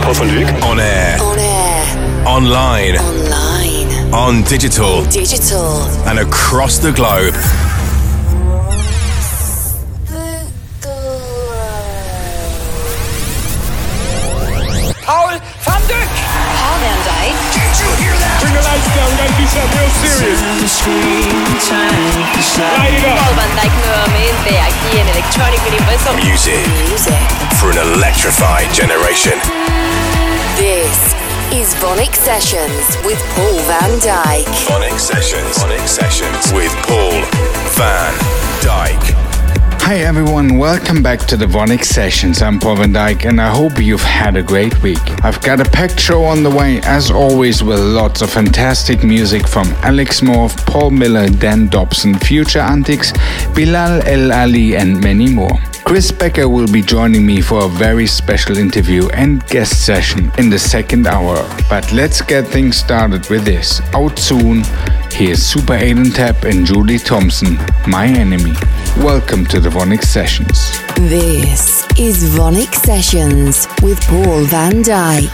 Paul van Dyk. On air. On air. Online. Online. On digital. Digital. And across the globe. You hear that? Bring the lights down. We gotta do something real serious. Light it up. Paul van Dyk nuevamente aquí en Electronic Universal. Music Music. for an electrified generation. This is VONYC Sessions with Paul van Dyk. VONYC Sessions. VONYC Sessions with Paul van Dyk. Hi everyone, welcome back to the VONYC Sessions. I'm Paul van Dyk and I hope you've had a great week. I've got a packed show on the way, as always, with lots of fantastic music from Alex Morph, Paul Miller, Dan Dobson, Future Antics, Bilal El Ali, and many more. Chris Becker will be joining me for a very special interview and guest session in the second hour. But let's get things started with this. Out soon, here's Super8 and Tab and Julie Thompson, My Enemy. Welcome to the VONYC Sessions. This is VONYC Sessions with Paul van Dyk.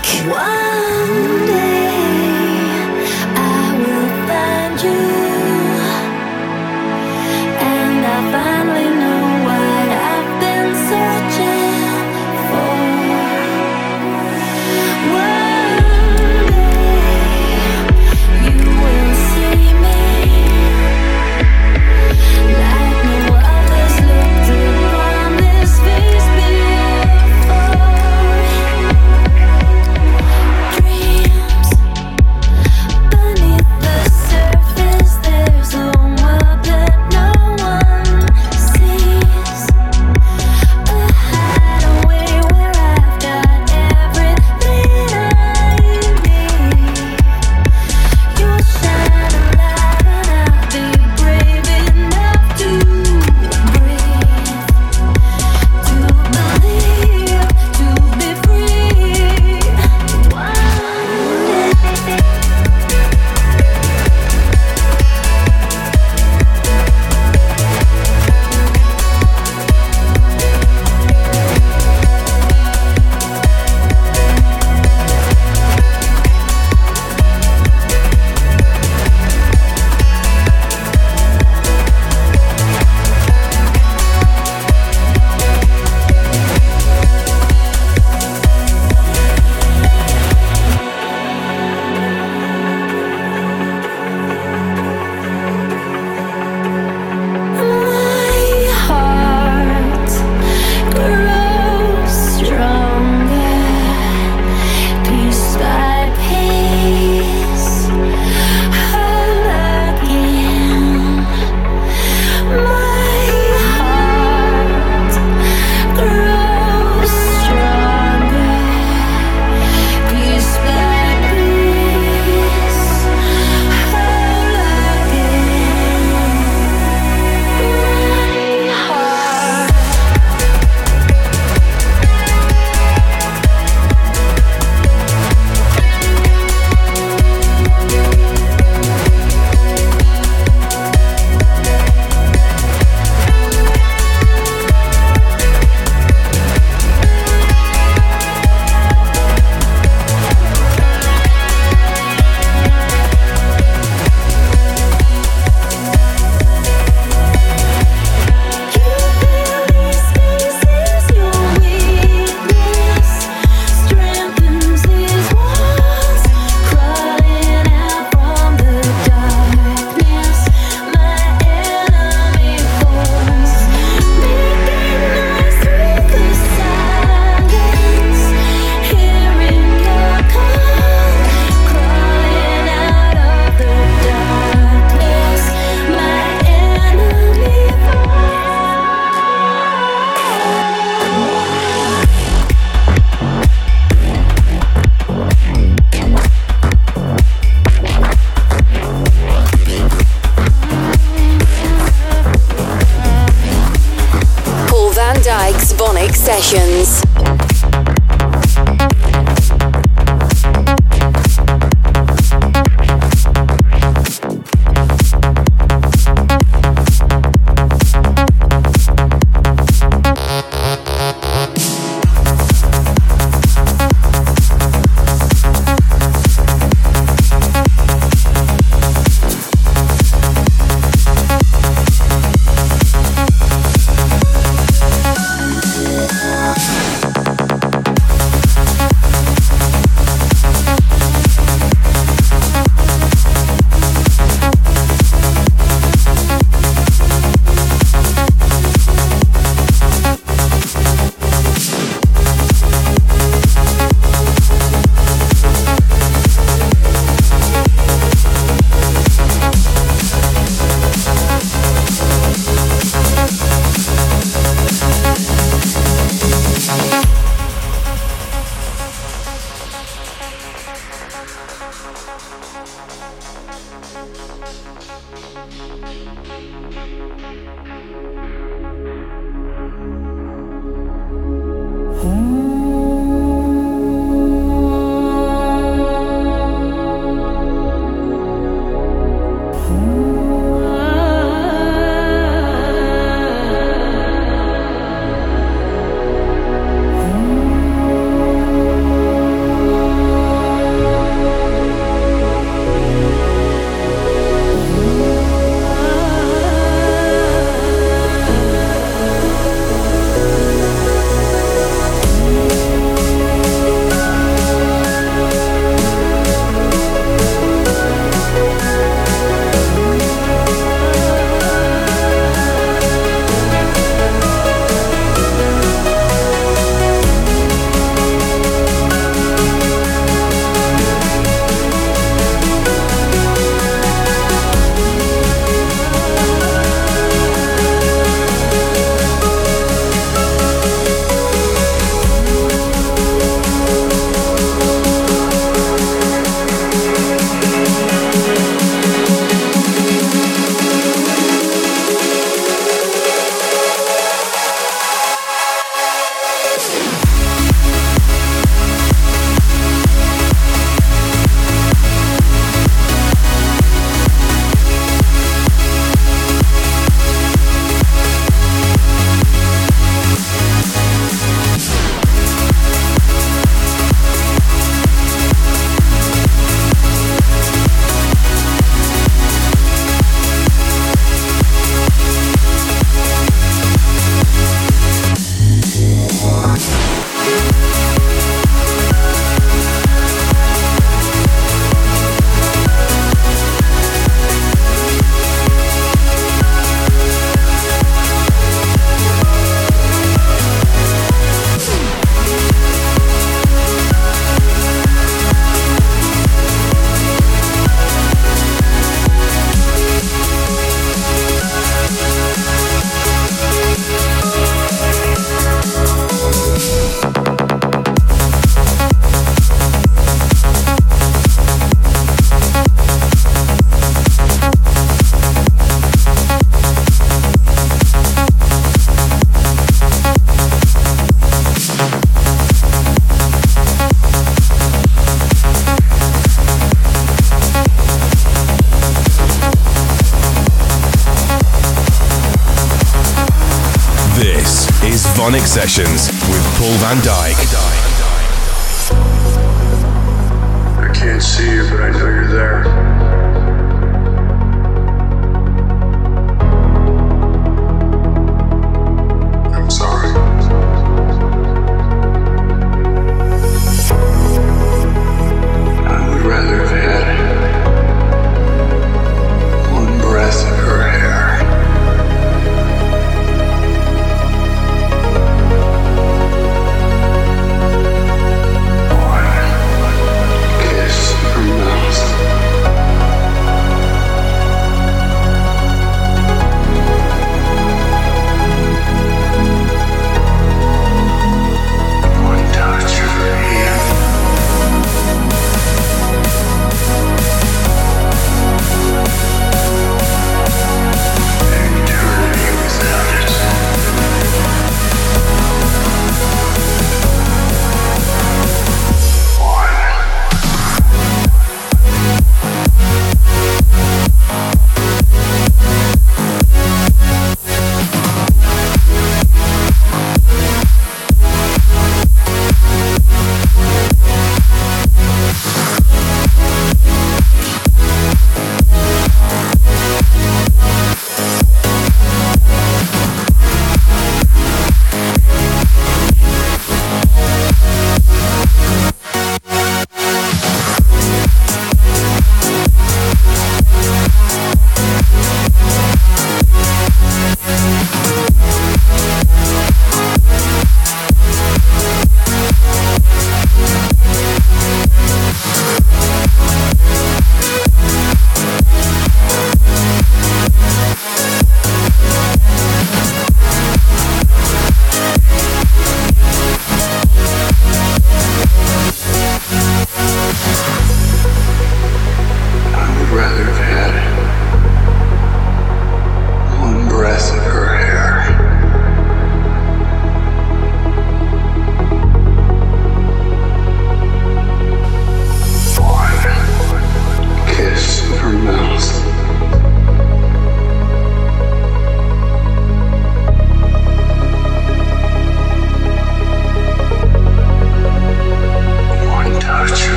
Sessions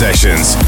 Sessions.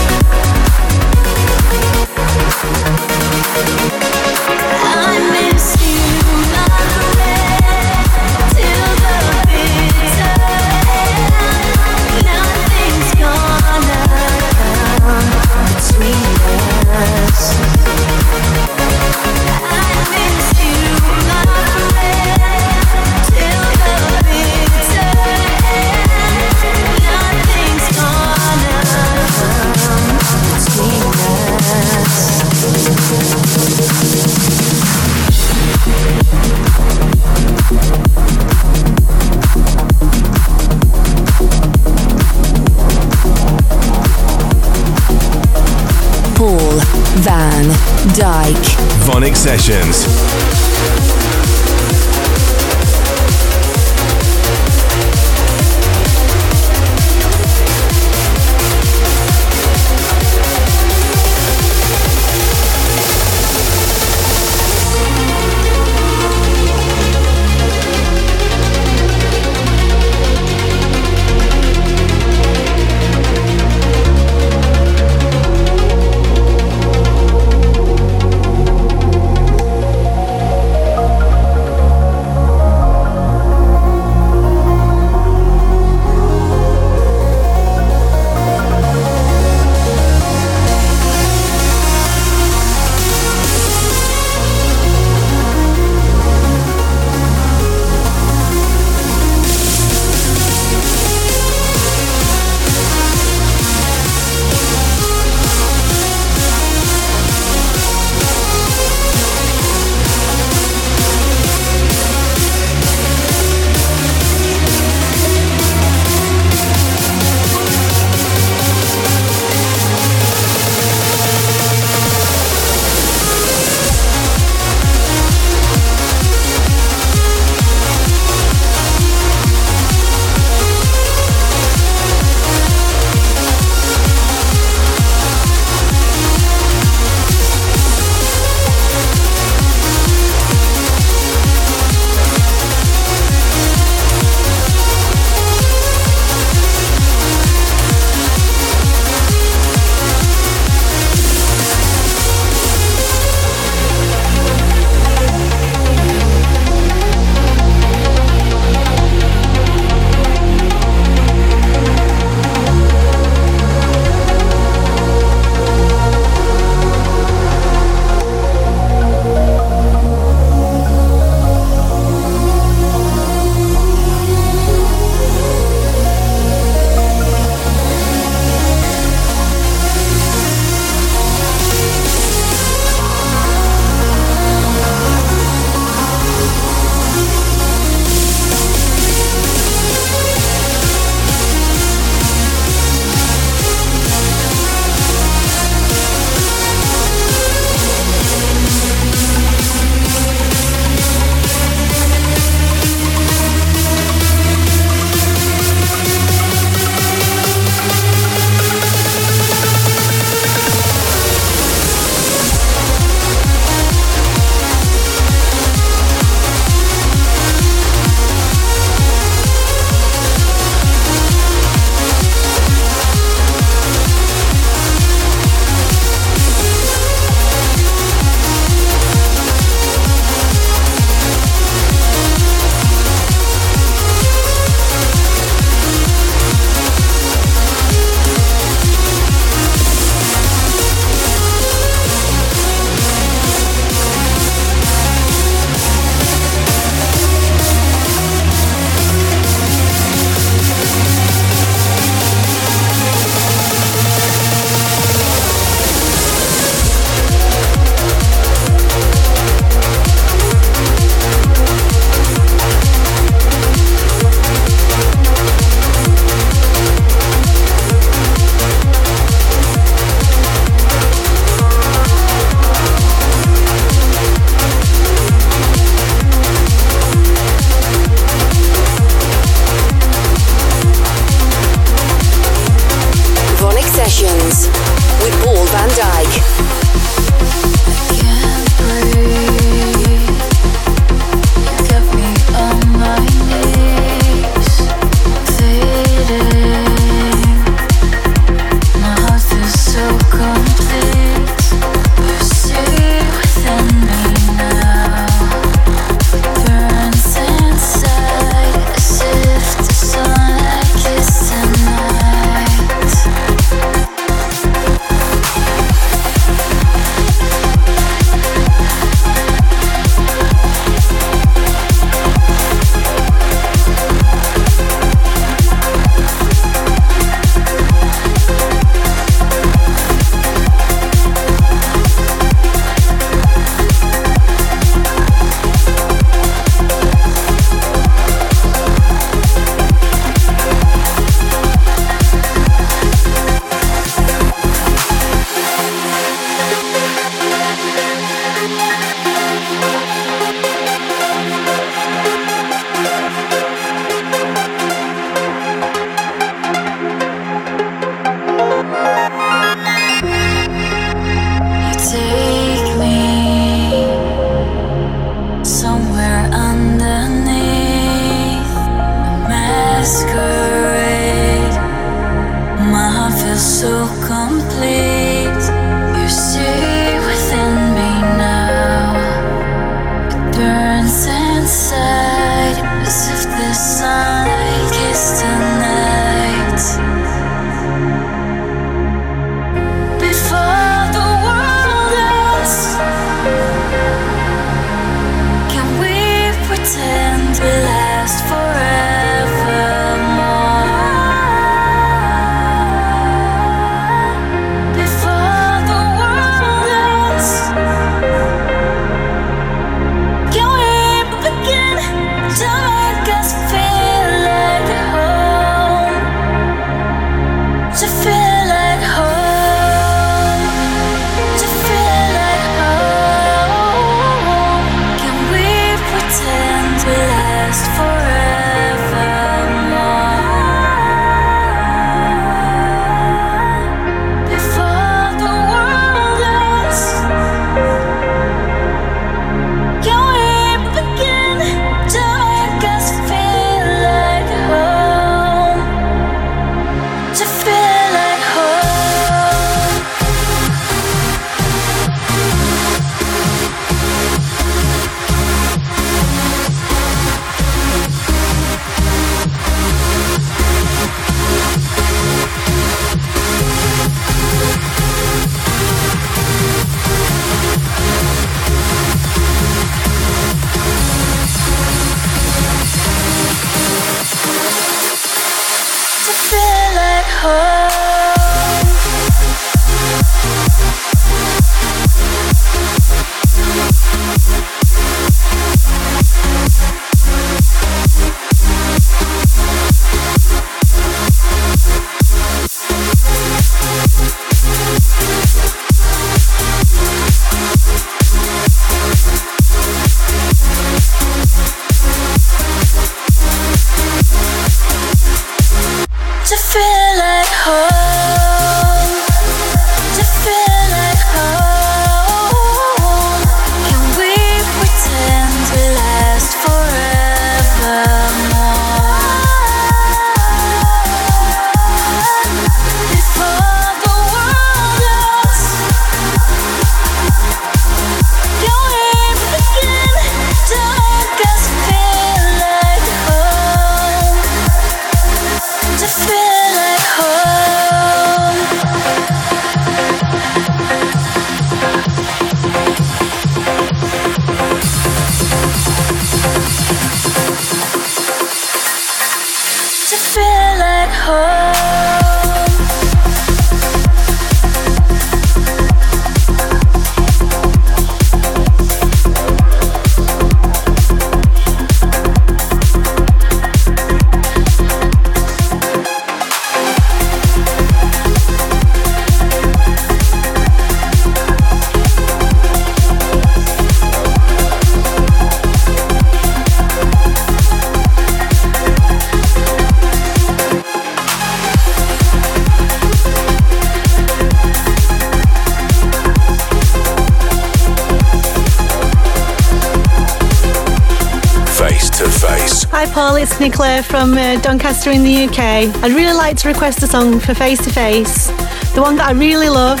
Paul, it's Nicola from uh, Doncaster in the UK. I'd really like to request a song for Face to Face. The one that I really love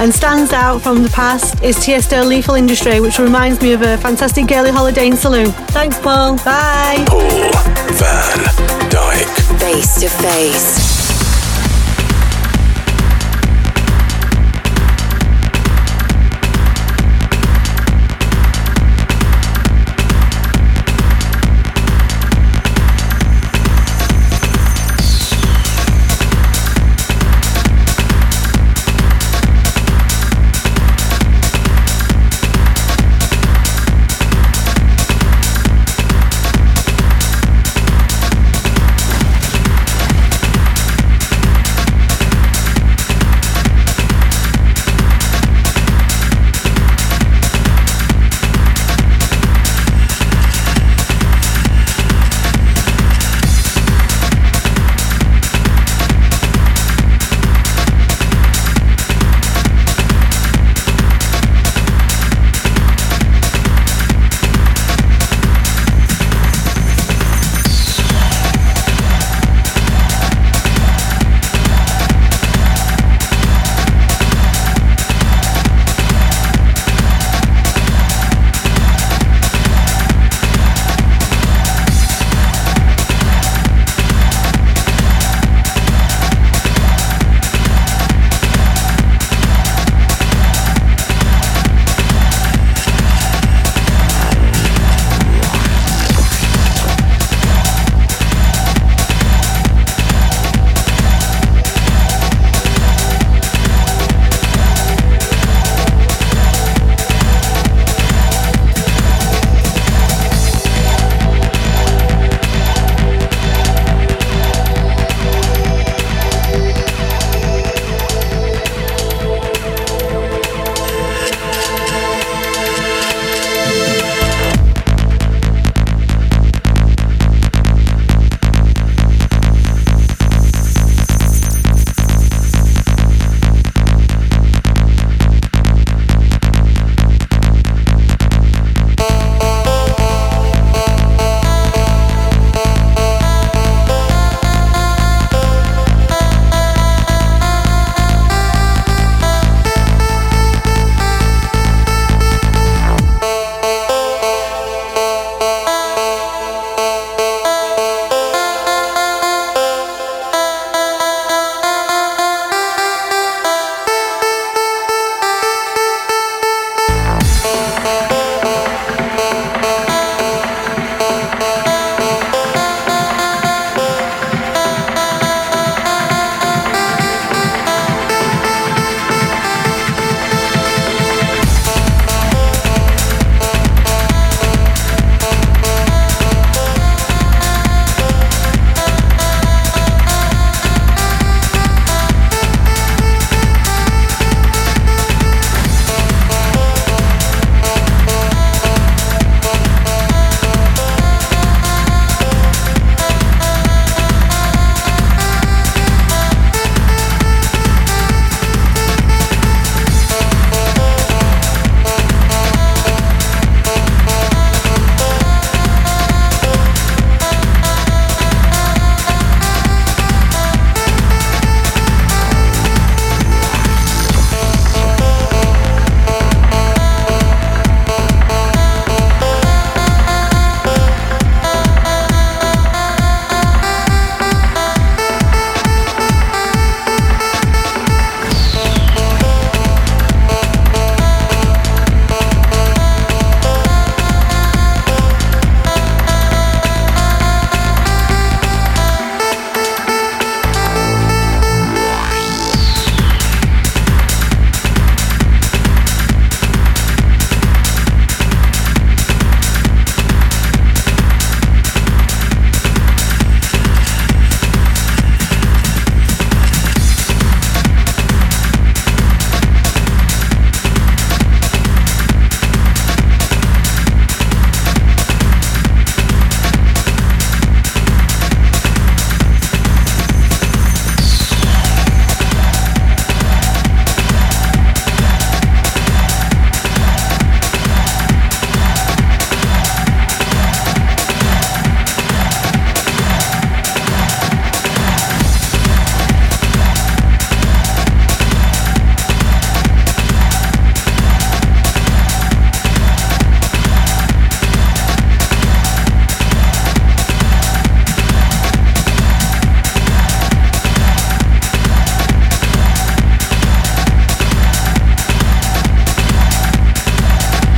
and stands out from the past is Tiesto Lethal Industry, which reminds me of a fantastic girly holiday in Saloon. Thanks, Paul. Bye. Paul van Dyk. Face to face.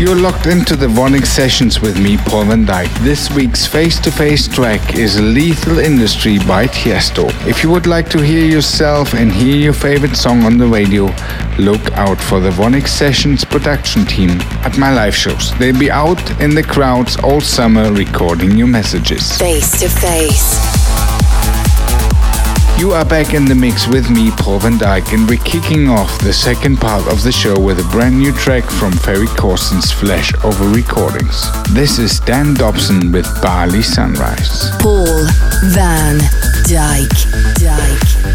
You're locked into the VONYC sessions with me, Paul van Dyk. This week's face-to-face track is Lethal Industry by Tiesto. If you would like to hear yourself and hear your favorite song on the radio, look out for the VONYC Sessions production team at my live shows. They'll be out in the crowds all summer recording your messages. Face to face. You are back in the mix with me, Paul van Dyk, and we're kicking off the second part of the show with a brand new track from Ferry Corsten's Flashover Recordings. This is Dan Dobson with Bali Sunrise. Paul van Dyke. Dyk.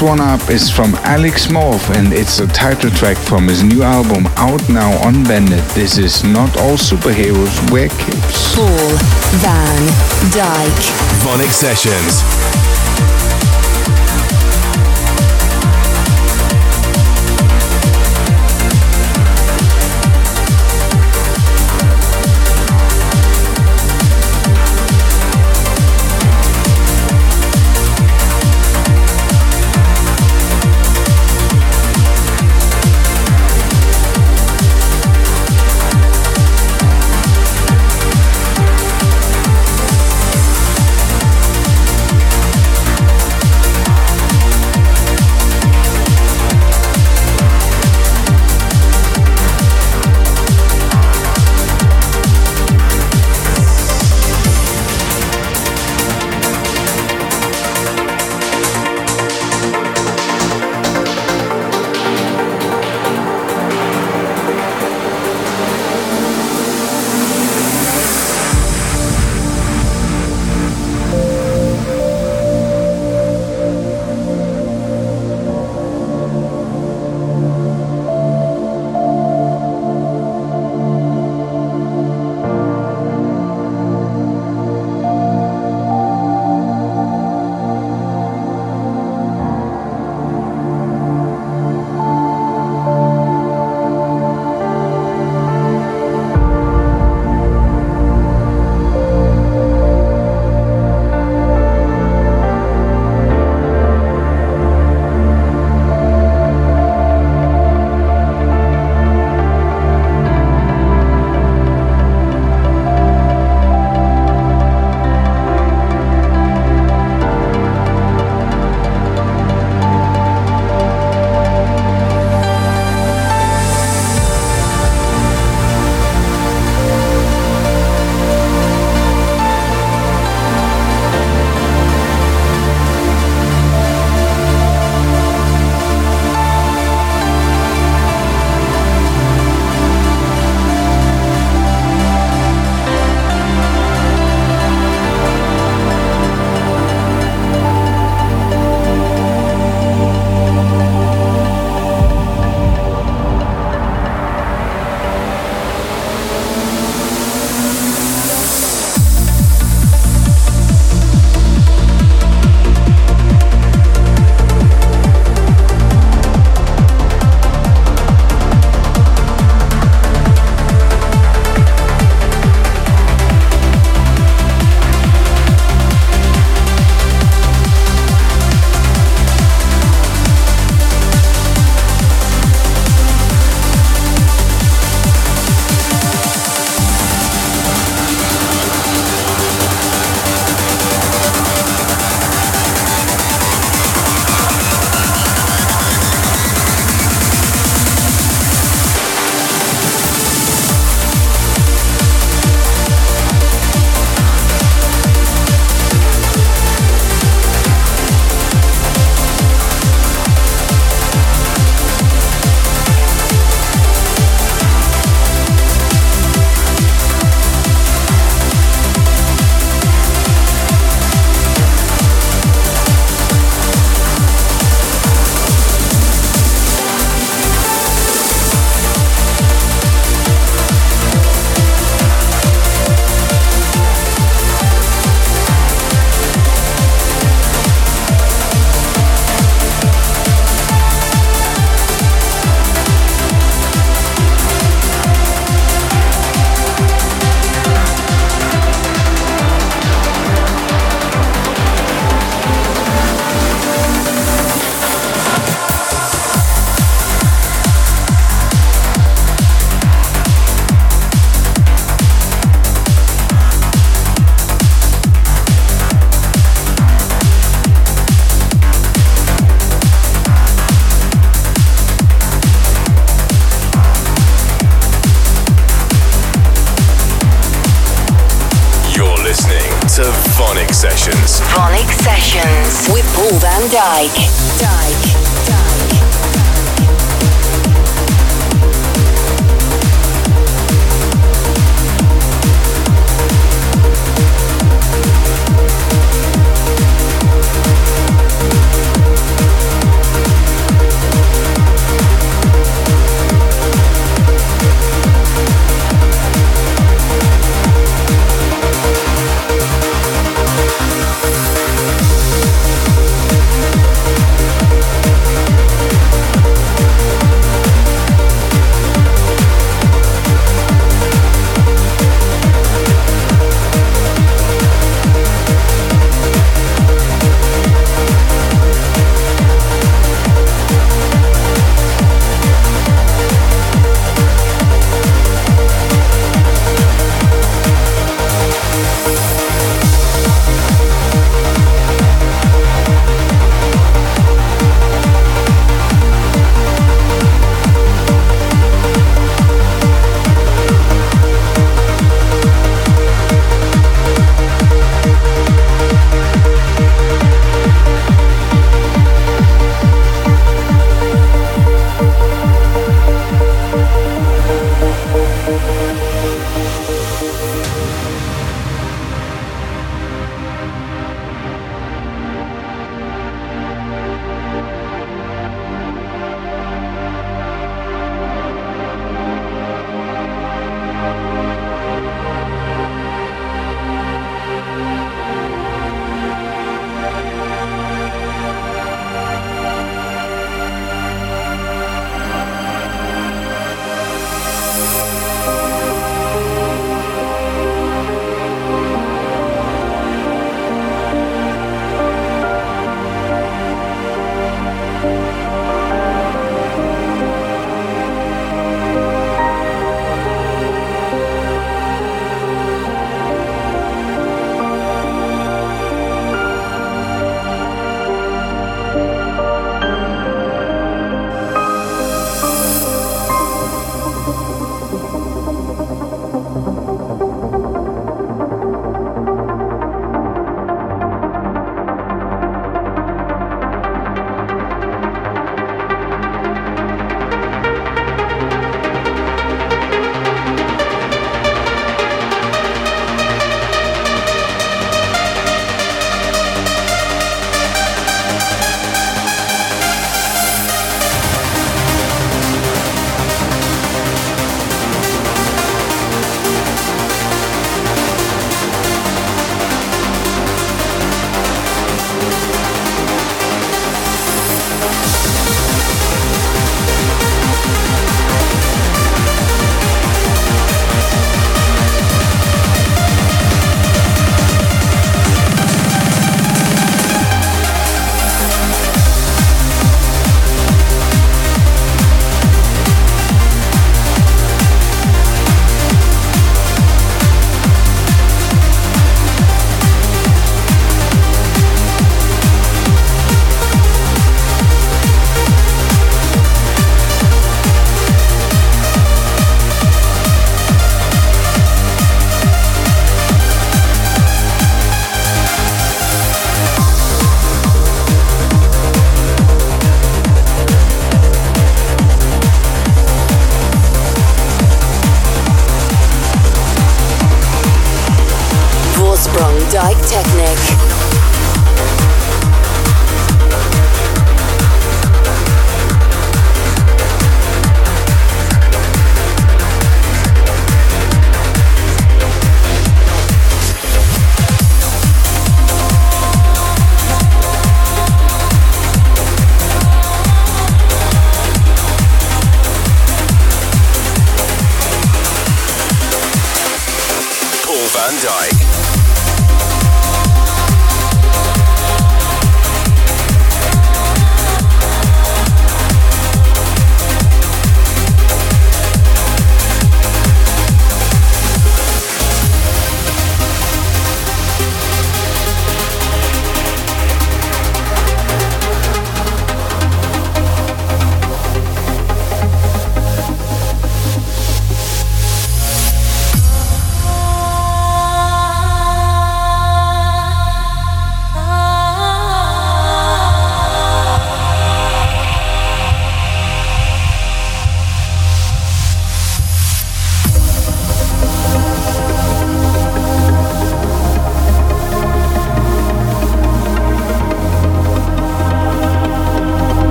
Next one up is from Alex Morph and it's a title track from his new album out now on Vandit. This is Not All Superheroes Wear Capes. Paul van Dyk. VONYC Sessions.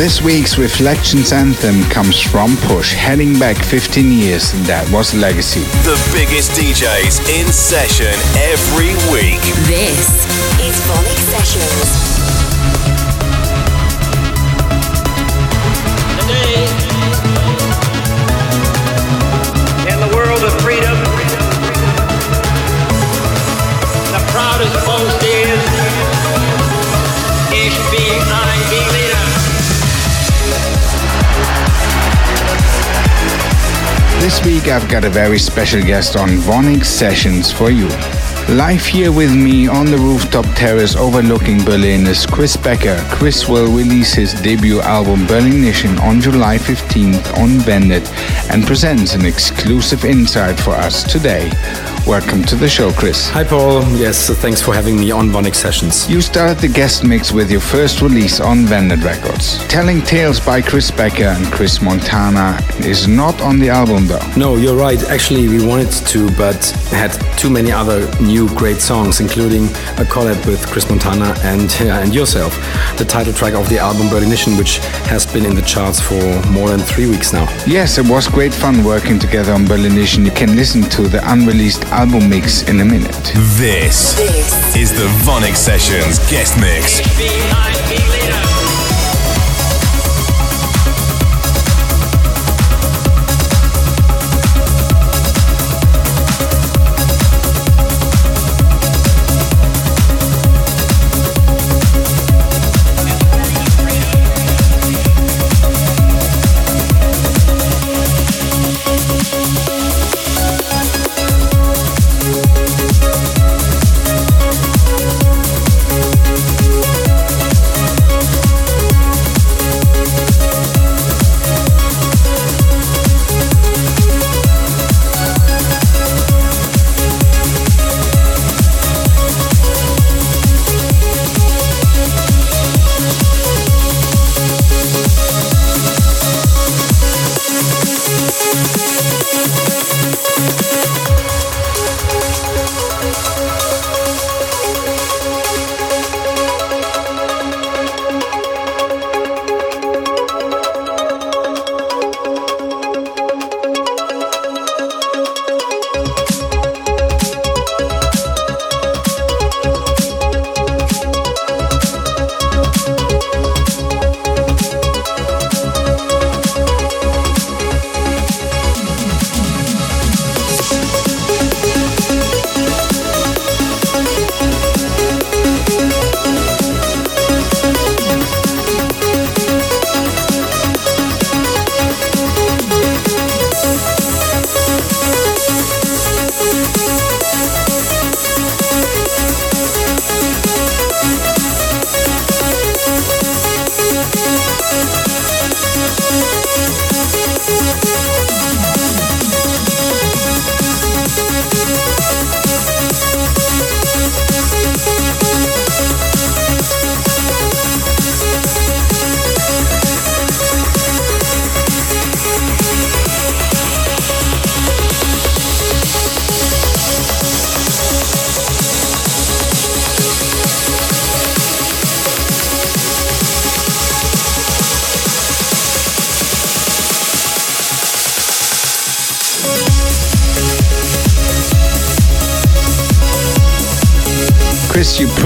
This week's Reflections anthem comes from Push, heading back 15 years. That was Legacy. The biggest DJs in session every week. This is VONYC Sessions. This week I've got a very special guest on VONYC Sessions for you. Live here with me on the rooftop terrace overlooking Berlin is Chris Bekker. Chris will release his debut album Berlinition on July 15th on Vandit and presents an exclusive insight for us today. Welcome to the show, Chris. Hi, Paul. Yes, thanks for having me on VONYC Sessions. You started the guest mix with your first release on Vandit Records. Telling Tales by Chris Bekker and Chris Montana is not on the album though. No, you're right. Actually, we wanted to, but had too many other new great songs, including a collab with Chris Montana and and yourself. The title track of the album Berlinition, which has been in the charts for more than three weeks now. Yes, it was great fun working together on Berlinition. You can listen to the unreleased album mix in a minute. This This is the VONYC Sessions guest mix.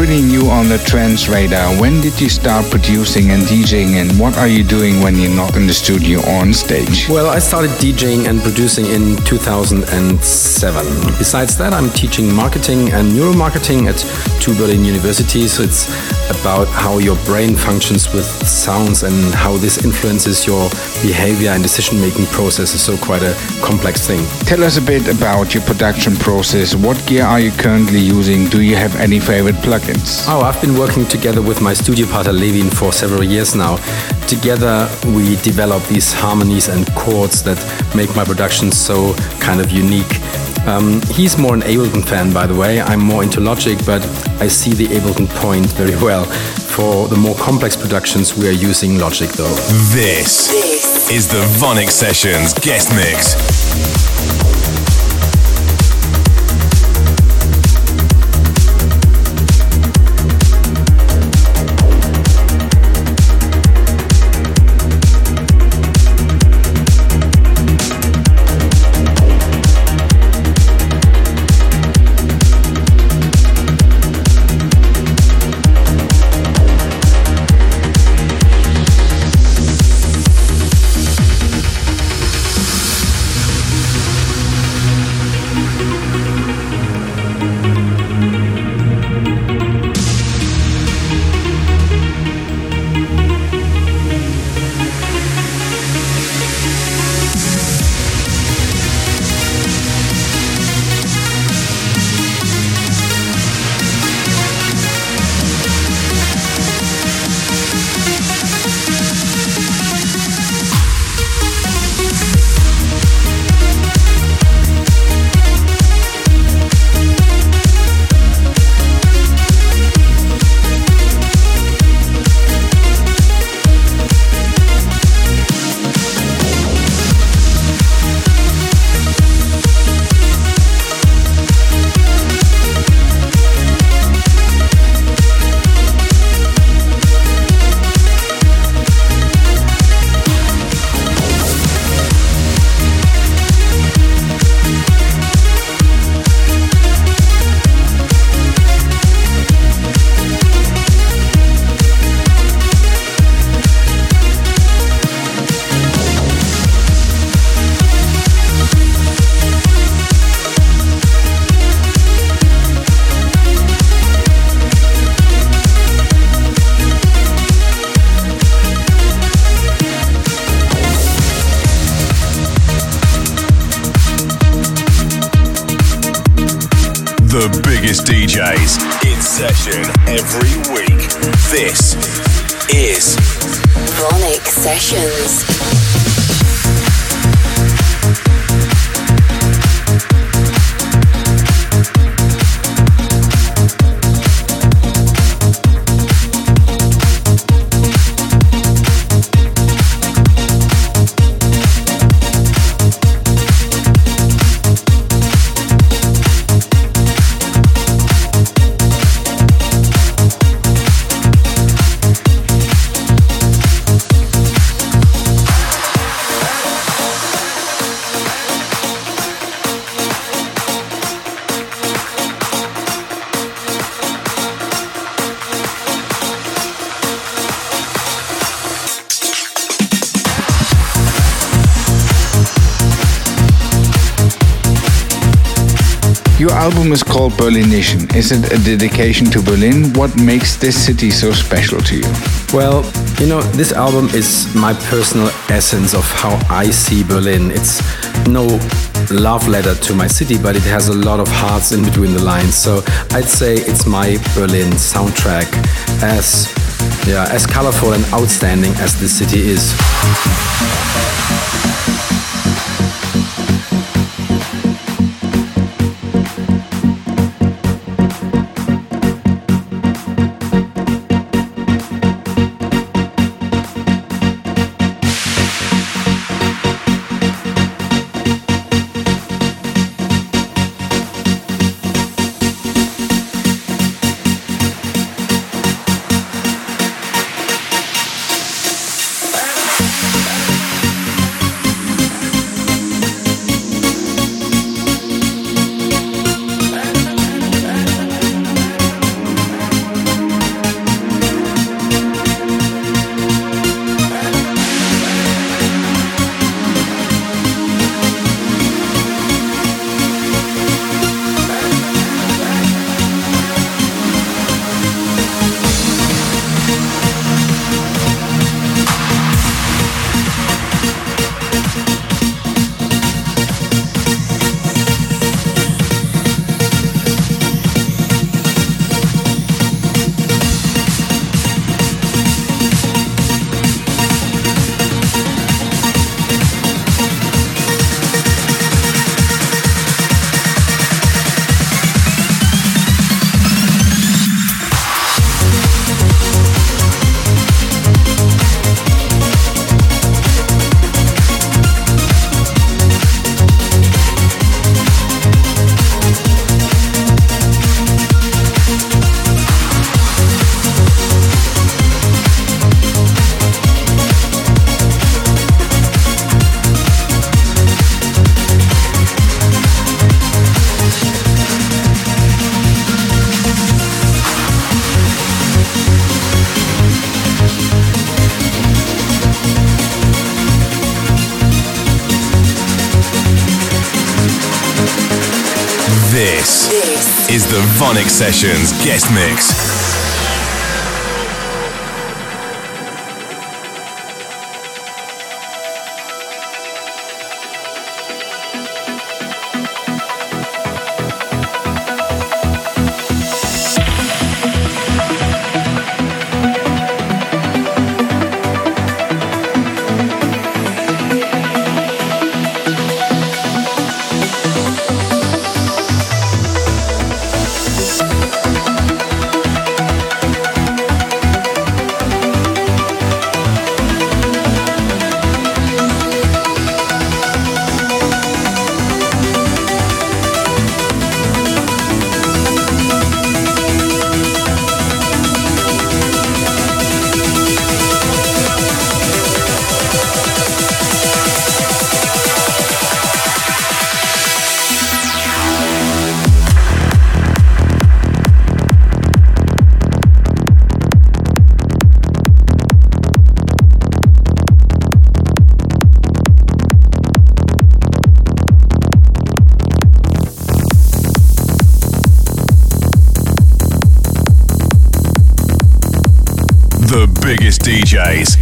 Pretty new on the trends radar. When did you start producing and DJing, and what are you doing when you're not in the studio or on stage? Well, I started DJing and producing in 2007. Besides that, I'm teaching marketing and neuromarketing at two Berlin universities. It's about how your brain functions with sounds and how this influences your behavior and decision making process is So, quite a complex thing. Tell us a bit about your production process. What gear are you currently using? Do you have any favorite plugins? Oh, I've been working together with my studio partner Levin for several years now. Together, we develop these harmonies and chords that make my production so kind of unique. Um, he's more an Ableton fan, by the way. I'm more into Logic, but I see the Ableton point very well. For the more complex productions, we are using Logic though. This This is the VONYC Sessions guest mix. Album is called Berlinition. Is it a dedication to Berlin? What makes this city so special to you? Well, you know, this album is my personal essence of how I see Berlin. It's no love letter to my city, but it has a lot of hearts in between the lines. So I'd say it's my Berlin soundtrack, as yeah, as colorful and outstanding as the city is. VONYC Sessions guest mix. DJs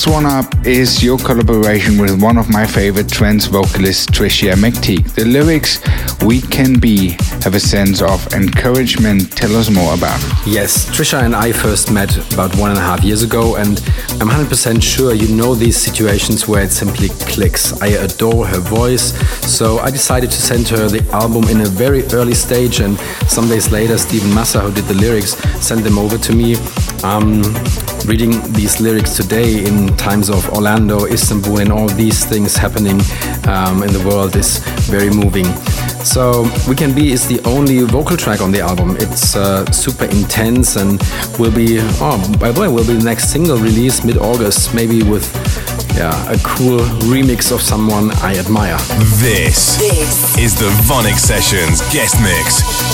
Next one up is your collaboration with one of my favorite trance vocalists, Tricia McTeague. The lyrics, We Can Be, have a sense of encouragement. Tell us more about it. Yes, Tricia and I first met about one and a half years ago, and I'm 100% sure you know these situations where it simply clicks. I adore her voice, so I decided to send her the album in a very early stage, and some days later, Stephen Massa, who did the lyrics, sent them over to me. Um, reading these lyrics today in times of Orlando, Istanbul, and all these things happening um, in the world is very moving. So We Can Be is the only vocal track on the album. It's uh, super intense and will be, oh, by the way, will be the next single release mid-August, maybe with yeah, a cool remix of someone I admire. This, This is the VONYC Sessions guest mix.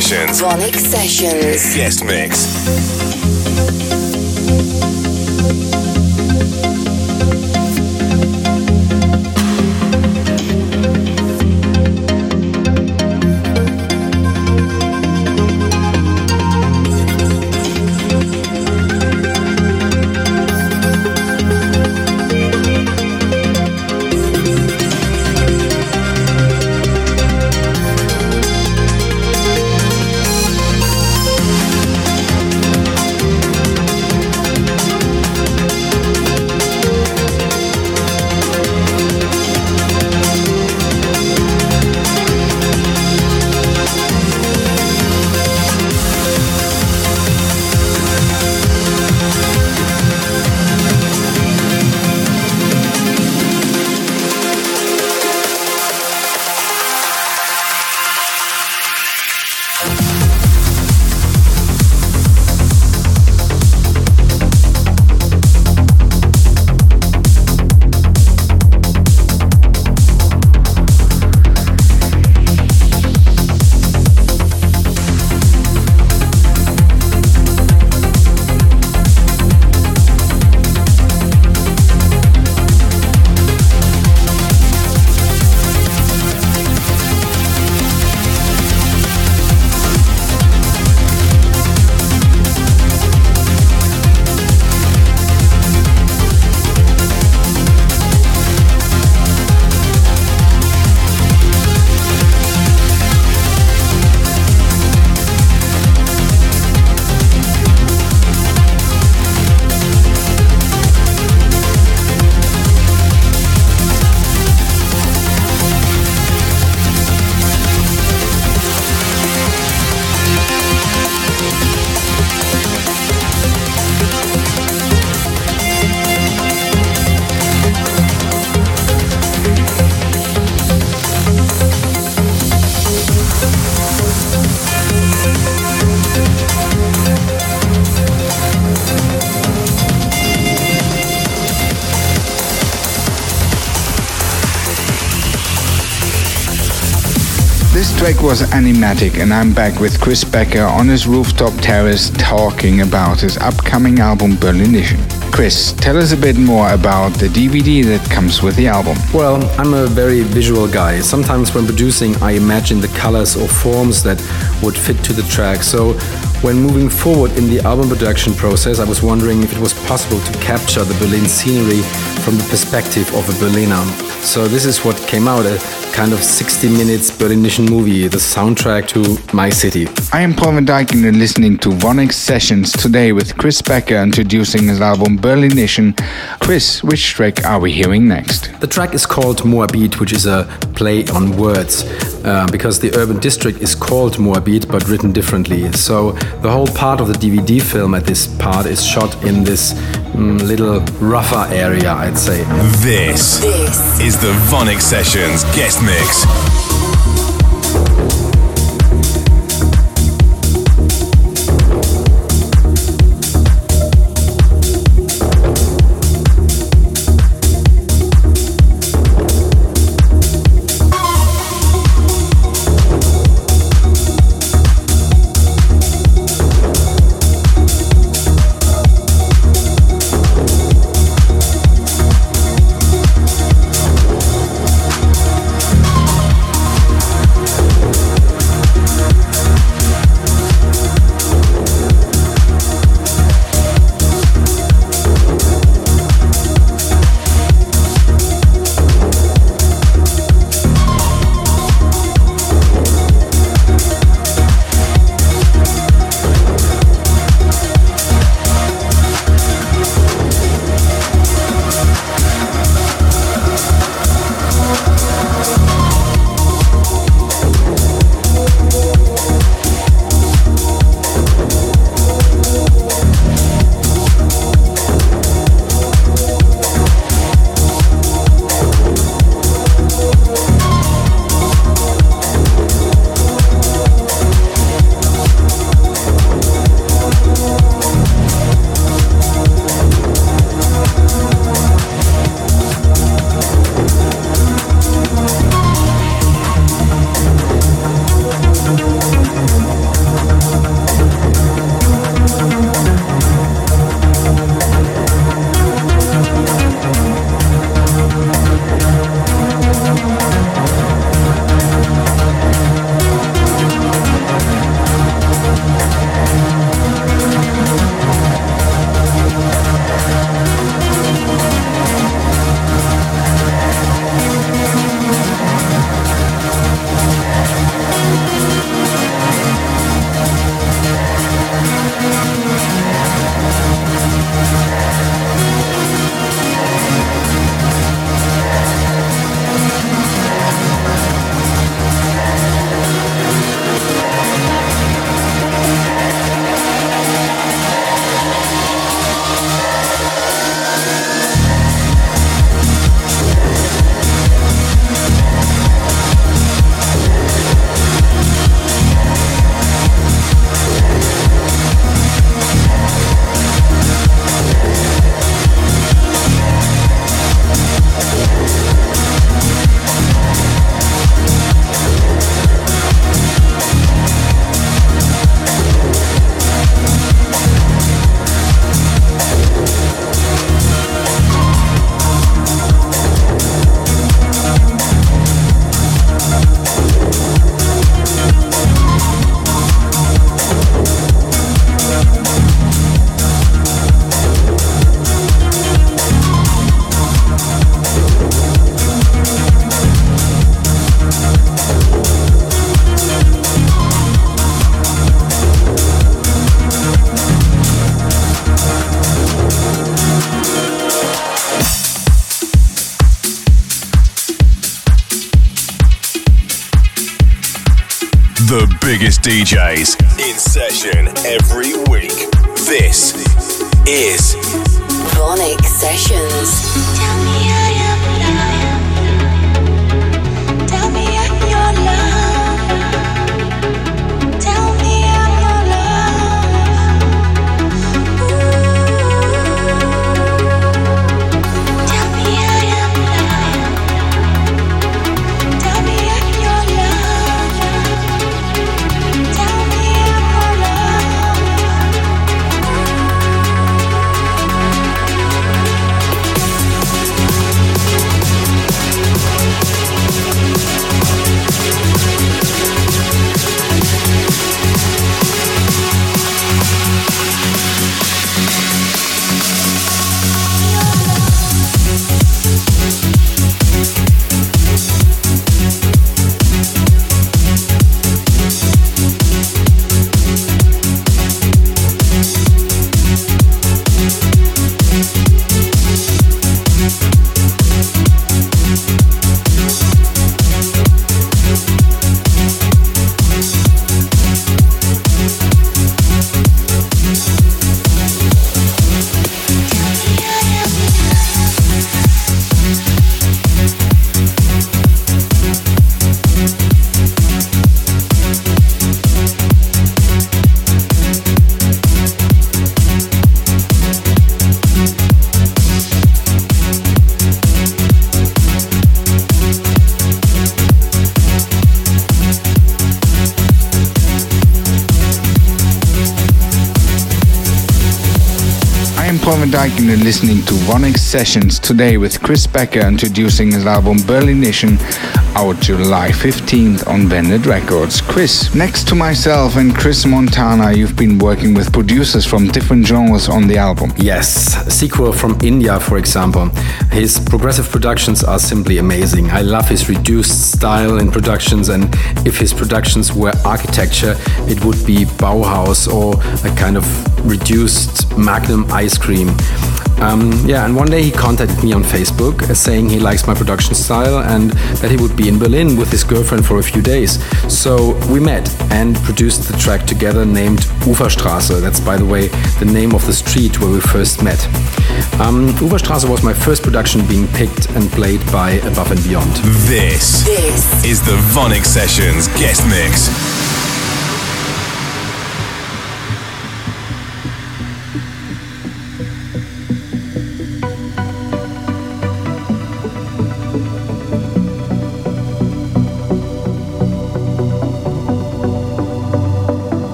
Sessions VONYC Sessions. guest mix. Was Animatic, and I'm back with Chris Bekker on his rooftop terrace talking about his upcoming album Berlinition. Chris, tell us a bit more about the DVD that comes with the album. Well, I'm a very visual guy. Sometimes when producing, I imagine the colors or forms that would fit to the track. So when moving forward in the album production process, I was wondering if it was possible to capture the Berlin scenery from the perspective of a Berliner. So this is what came out, a kind of 60 minutes Berlinition movie, the soundtrack to My City. I am Paul van Dyk and you're listening to VONYC Sessions today with Chris Bekker introducing his album Berlinition. Chris, which track are we hearing next? The track is called Moabit, which is a play on words, uh, because the urban district is called Moabit but written differently. So the whole part of the DVD film at this part is shot in this mm, little rougher area, I'd say. This, this is the VONYC Sessions guest mix. DJs in session every week. This is VONYC Sessions. You're listening to VONYC Sessions today with Chris Bekker introducing his album Berlinition out July 15th on Vandit Records. Chris, next to myself and Chris Montana, you've been working with producers from different genres on the album. Yes, Sequel from India, for example. His progressive productions are simply amazing. I love his reduced style in productions, and if his productions were architecture, it would be Bauhaus or a kind of reduced Magnum ice cream. Um, yeah, and one day he contacted me on Facebook uh, saying he likes my production style and that he would be in Berlin with his girlfriend for a few days. So we met and produced the track together named Uferstraße. That's, by the way, the name of the street where we first met. Um, Uferstraße was my first production being picked and played by Above and Beyond. This, This is the VONYC Sessions guest mix.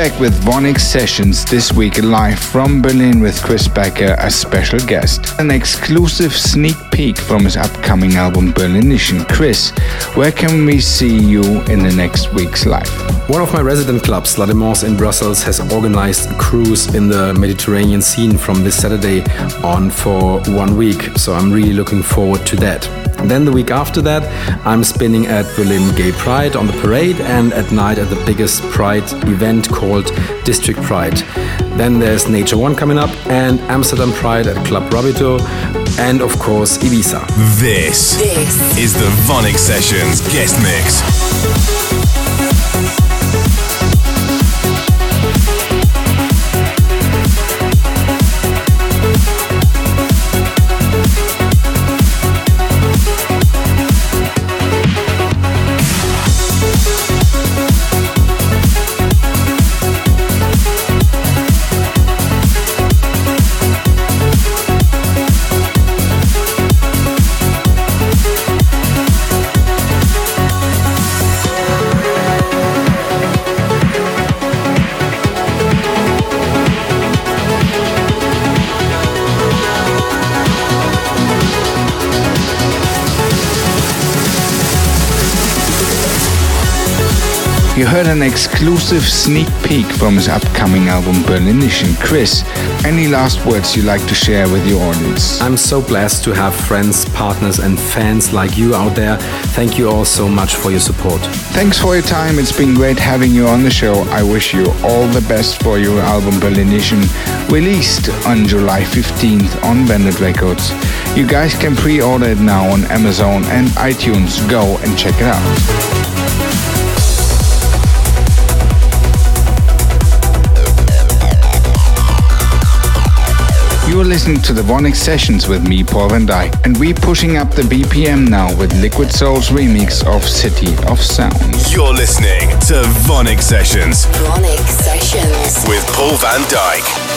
Back with VONYC Sessions this week live from Berlin with Chris Bekker as special guest. An exclusive sneak peek from his upcoming album Berlinition. Chris, where can we see you in the next week's live? One of my resident clubs, La Démence in Brussels, has organized a cruise in the Mediterranean scene from this Saturday on for one week, so I'm really looking forward to that. Then the week after that, I'm spinning at Berlin Gay Pride on the parade and at night at the biggest Pride event called District Pride. Then there's Nature One coming up and Amsterdam Pride at Club Rabito and of course Ibiza. This, This is the VONYC Sessions guest mix. An exclusive sneak peek from his upcoming album Berlinition. Chris, any last words you'd like to share with your audience? I'm so blessed to have friends, partners, and fans like you out there. Thank you all so much for your support. Thanks for your time. It's been great having you on the show. I wish you all the best for your album Berlinition, released on July 15th on Vandit Records. You guys can pre-order it now on Amazon and iTunes. Go and check it out. You're listening to the VONYC Sessions with me, Paul Van Dyk, and we're pushing up the BPM now with Liquid Soul's remix of City of Sound. You're listening to VONYC Sessions VONYC Sessions. with Paul Van Dyk.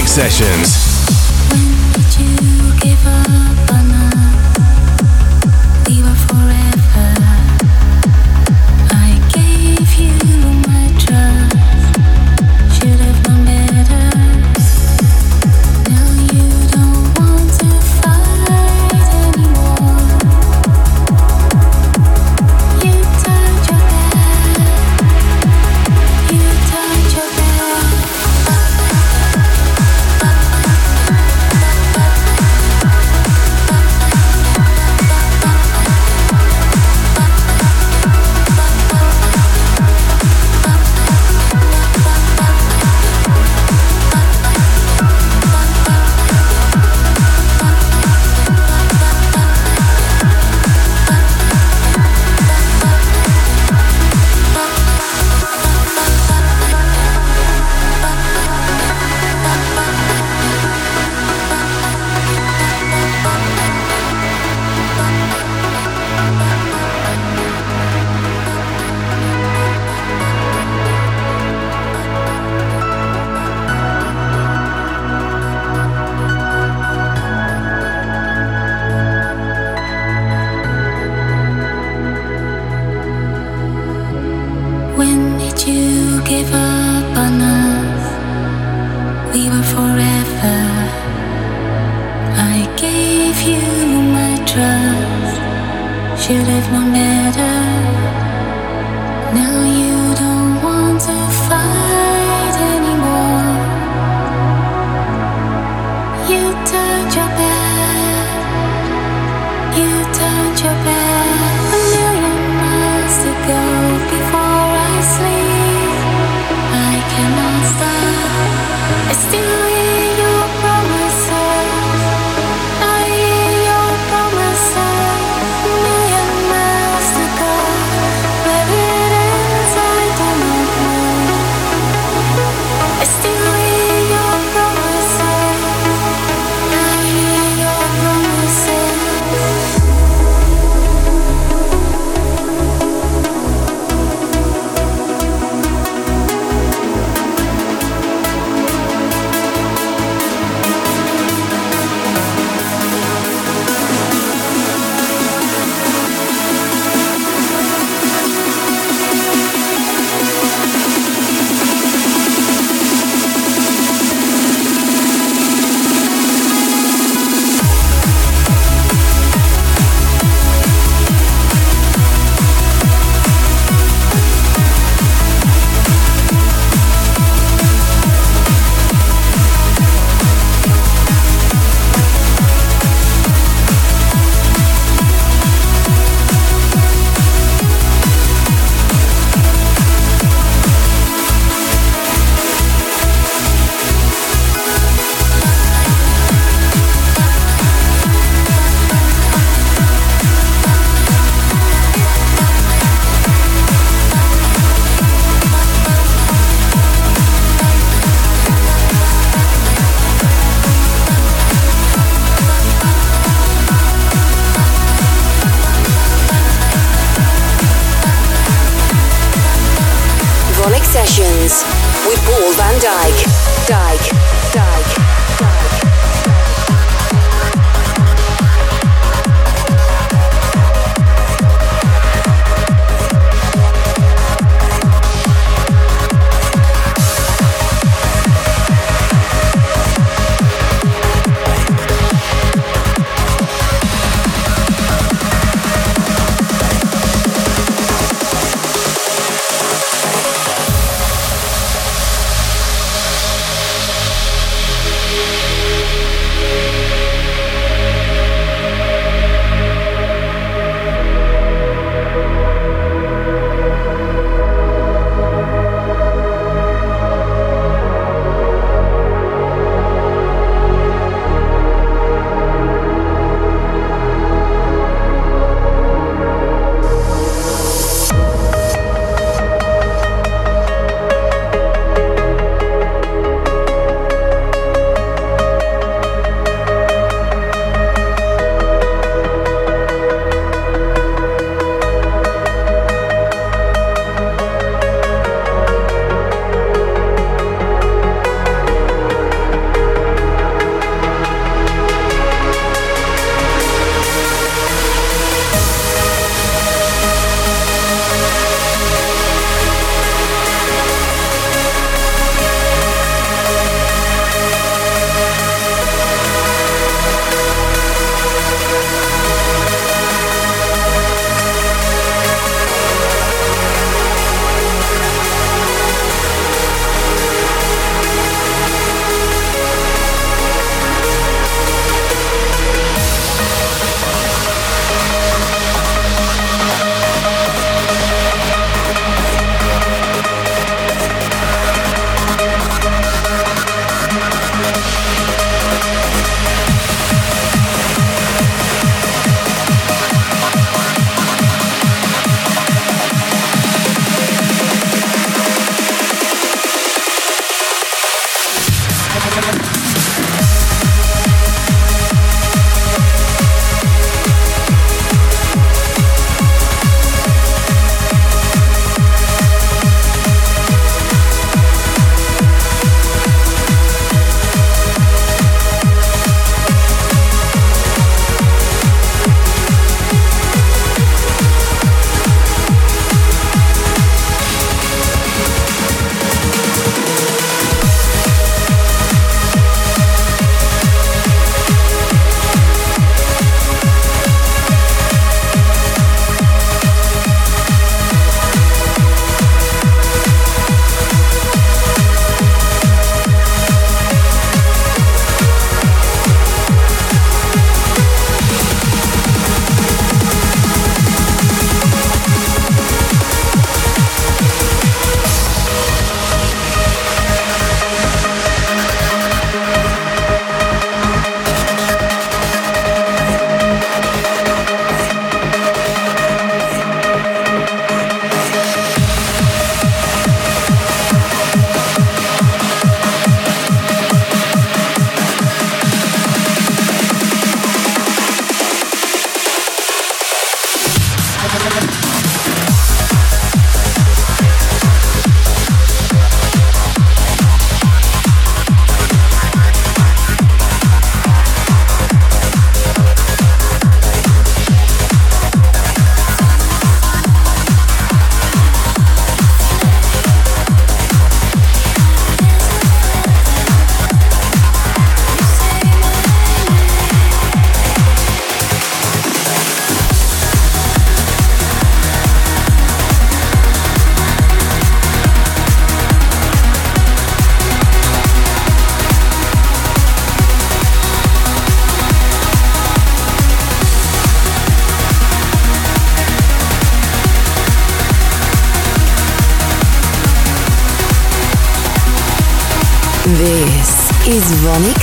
Sessions.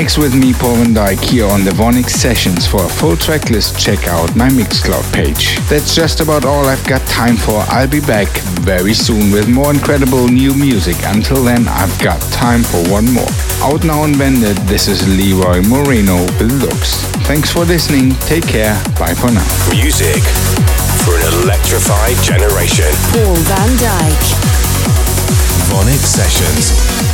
Mix with me, Paul Van Dyk, here on the Vonyc Sessions. For a full track list, check out my Mixcloud page. That's just about all I've got time for. I'll be back very soon with more incredible new music. Until then, I've got time for one more. Out now and Vandit, this is Leroy Moreno with Looks. Thanks for listening. Take care. Bye for now. Music for an electrified generation. Paul Van Dyk. Vonyc Sessions.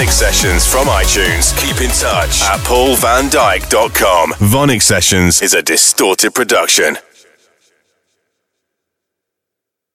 Vonyc Sessions from iTunes. Keep in touch at paulvandyk.com. VONYC Sessions is a distorted production.